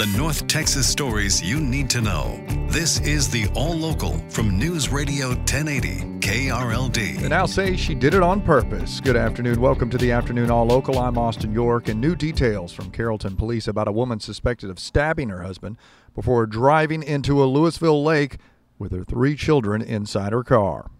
The North Texas stories you need to know. This is the All Local from News Radio 1080 KRLD. They now say she did it on purpose. Good afternoon. Welcome to the Afternoon All Local. I'm Austin York, and new details from Carrollton Police about a woman suspected of stabbing her husband before driving into a Lewisville lake with her three children inside her car.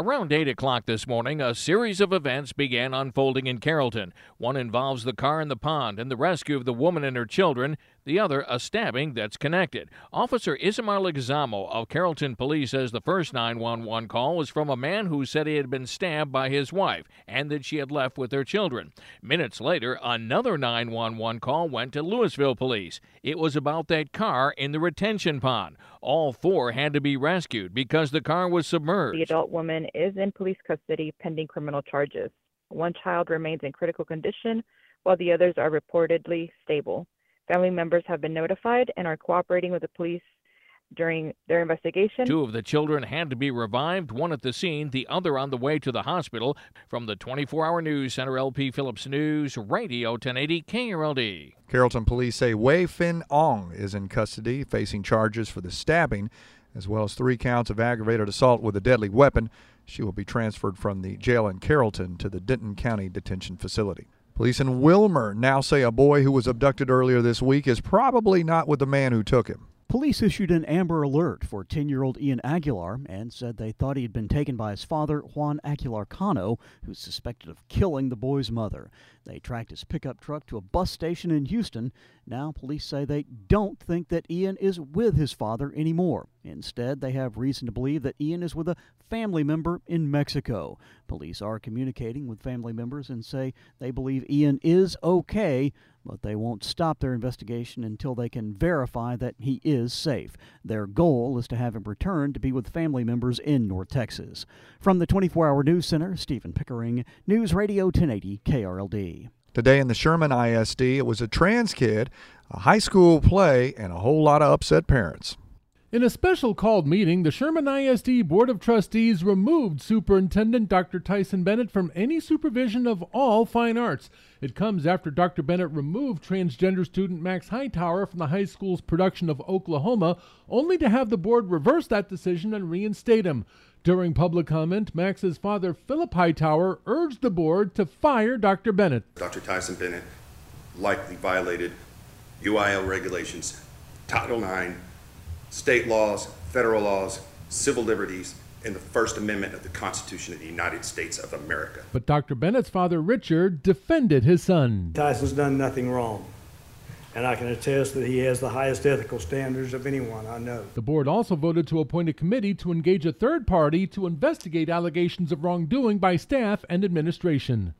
Around 8 o'clock this morning, a series of events began unfolding in Carrollton. One involves the car in the pond and the rescue of the woman and her children, the other, a stabbing that's connected. Officer Isamar Leguizamo of Carrollton Police says the first 911 call was from a man who said he had been stabbed by his wife and that she had left with their children. Minutes later, another 911 call went to Lewisville Police. It was about that car in the retention pond. All four had to be rescued because the car was submerged. The adult woman is in police custody pending criminal charges. One child remains in critical condition, while the others are reportedly stable. Family members have been notified and are cooperating with the police during their investigation. Two of the children had to be revived, one at the scene, the other on the way to the hospital. From the 24 hour news center, LP Phillips News, Radio 1080 KRLD. Carrollton police say Wei Fin Ong is in custody, facing charges for the stabbing, as well as three counts of aggravated assault with a deadly weapon. She will be transferred from the jail in Carrollton to the Denton County Detention Facility. Police in Wilmer now say a boy who was abducted earlier this week is probably not with the man who took him. Police issued an Amber Alert for 10 year old Ian Aguilar and said they thought he had been taken by his father, Juan Aguilar Cano, who's suspected of killing the boy's mother. They tracked his pickup truck to a bus station in Houston. Now, police say they don't think that Ian is with his father anymore. Instead, they have reason to believe that Ian is with a family member in Mexico. Police are communicating with family members and say they believe Ian is okay, but they won't stop their investigation until they can verify that he is safe. Their goal is to have him return to be with family members in North Texas. From the 24 Hour News Center, Stephen Pickering, News Radio 1080 KRLD. Today in the Sherman ISD, it was a trans kid, a high school play, and a whole lot of upset parents. In a special called meeting, the Sherman ISD Board of Trustees removed Superintendent Dr. Tyson Bennett from any supervision of all fine arts. It comes after Dr. Bennett removed transgender student Max Hightower from the high school's production of Oklahoma, only to have the board reverse that decision and reinstate him. During public comment, Max's father, Philip Hightower, urged the board to fire Dr. Bennett. Dr. Tyson Bennett likely violated UIL regulations, Title IX, state laws, federal laws, civil liberties, and the First Amendment of the Constitution of the United States of America. But Dr. Bennett's father, Richard, defended his son. Tyson's done nothing wrong. And I can attest that he has the highest ethical standards of anyone I know. The board also voted to appoint a committee to engage a third party to investigate allegations of wrongdoing by staff and administration.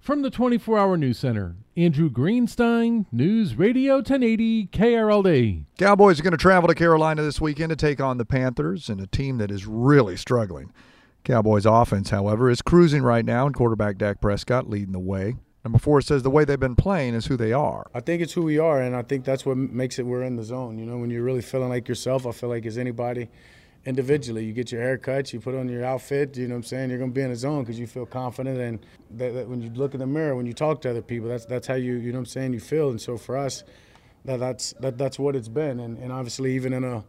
From the 24 Hour News Center, Andrew Greenstein, News Radio 1080 KRLD. Cowboys are going to travel to Carolina this weekend to take on the Panthers and a team that is really struggling. Cowboys offense, however, is cruising right now, and quarterback Dak Prescott leading the way. Number four says the way they've been playing is who they are. I think it's who we are, and I think that's what makes it we're in the zone. You know, when you're really feeling like yourself, I feel like is anybody individually. You get your hair cut, you put on your outfit, you know what I'm saying? You're going to be in the zone because you feel confident. And that, that when you look in the mirror, when you talk to other people, that's that's how you, you know what I'm saying, you feel. And so for us, that, that's that, that's what it's been. And, and obviously, even in a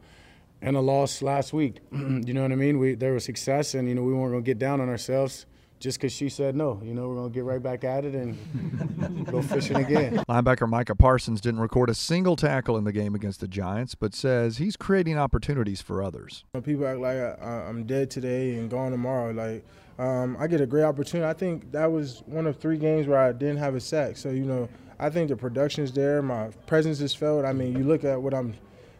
in a loss last week, you know what I mean? We There was success, and, you know, we weren't going to get down on ourselves just because she said no. You know, we're going to get right back at it and go fishing again. Linebacker Micah Parsons didn't record a single tackle in the game against the Giants, but says he's creating opportunities for others. People act like I, I'm dead today and gone tomorrow. Like, um, I get a great opportunity. I think that was one of three games where I didn't have a sack. So, you know, I think the production is there. My presence is felt. I mean, you look at what I'm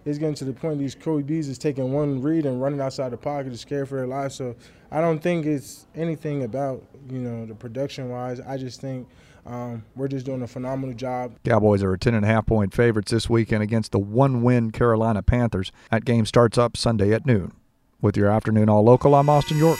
it's getting to the point these QBs is taking one read and running outside the pocket to scare for their lives. So I don't think it's anything about you know the production wise. I just think um, we're just doing a phenomenal job. Cowboys are 10 and a half point favorites this weekend against the one win Carolina Panthers. That game starts up Sunday at noon. With your afternoon All Local, I'm Austin York.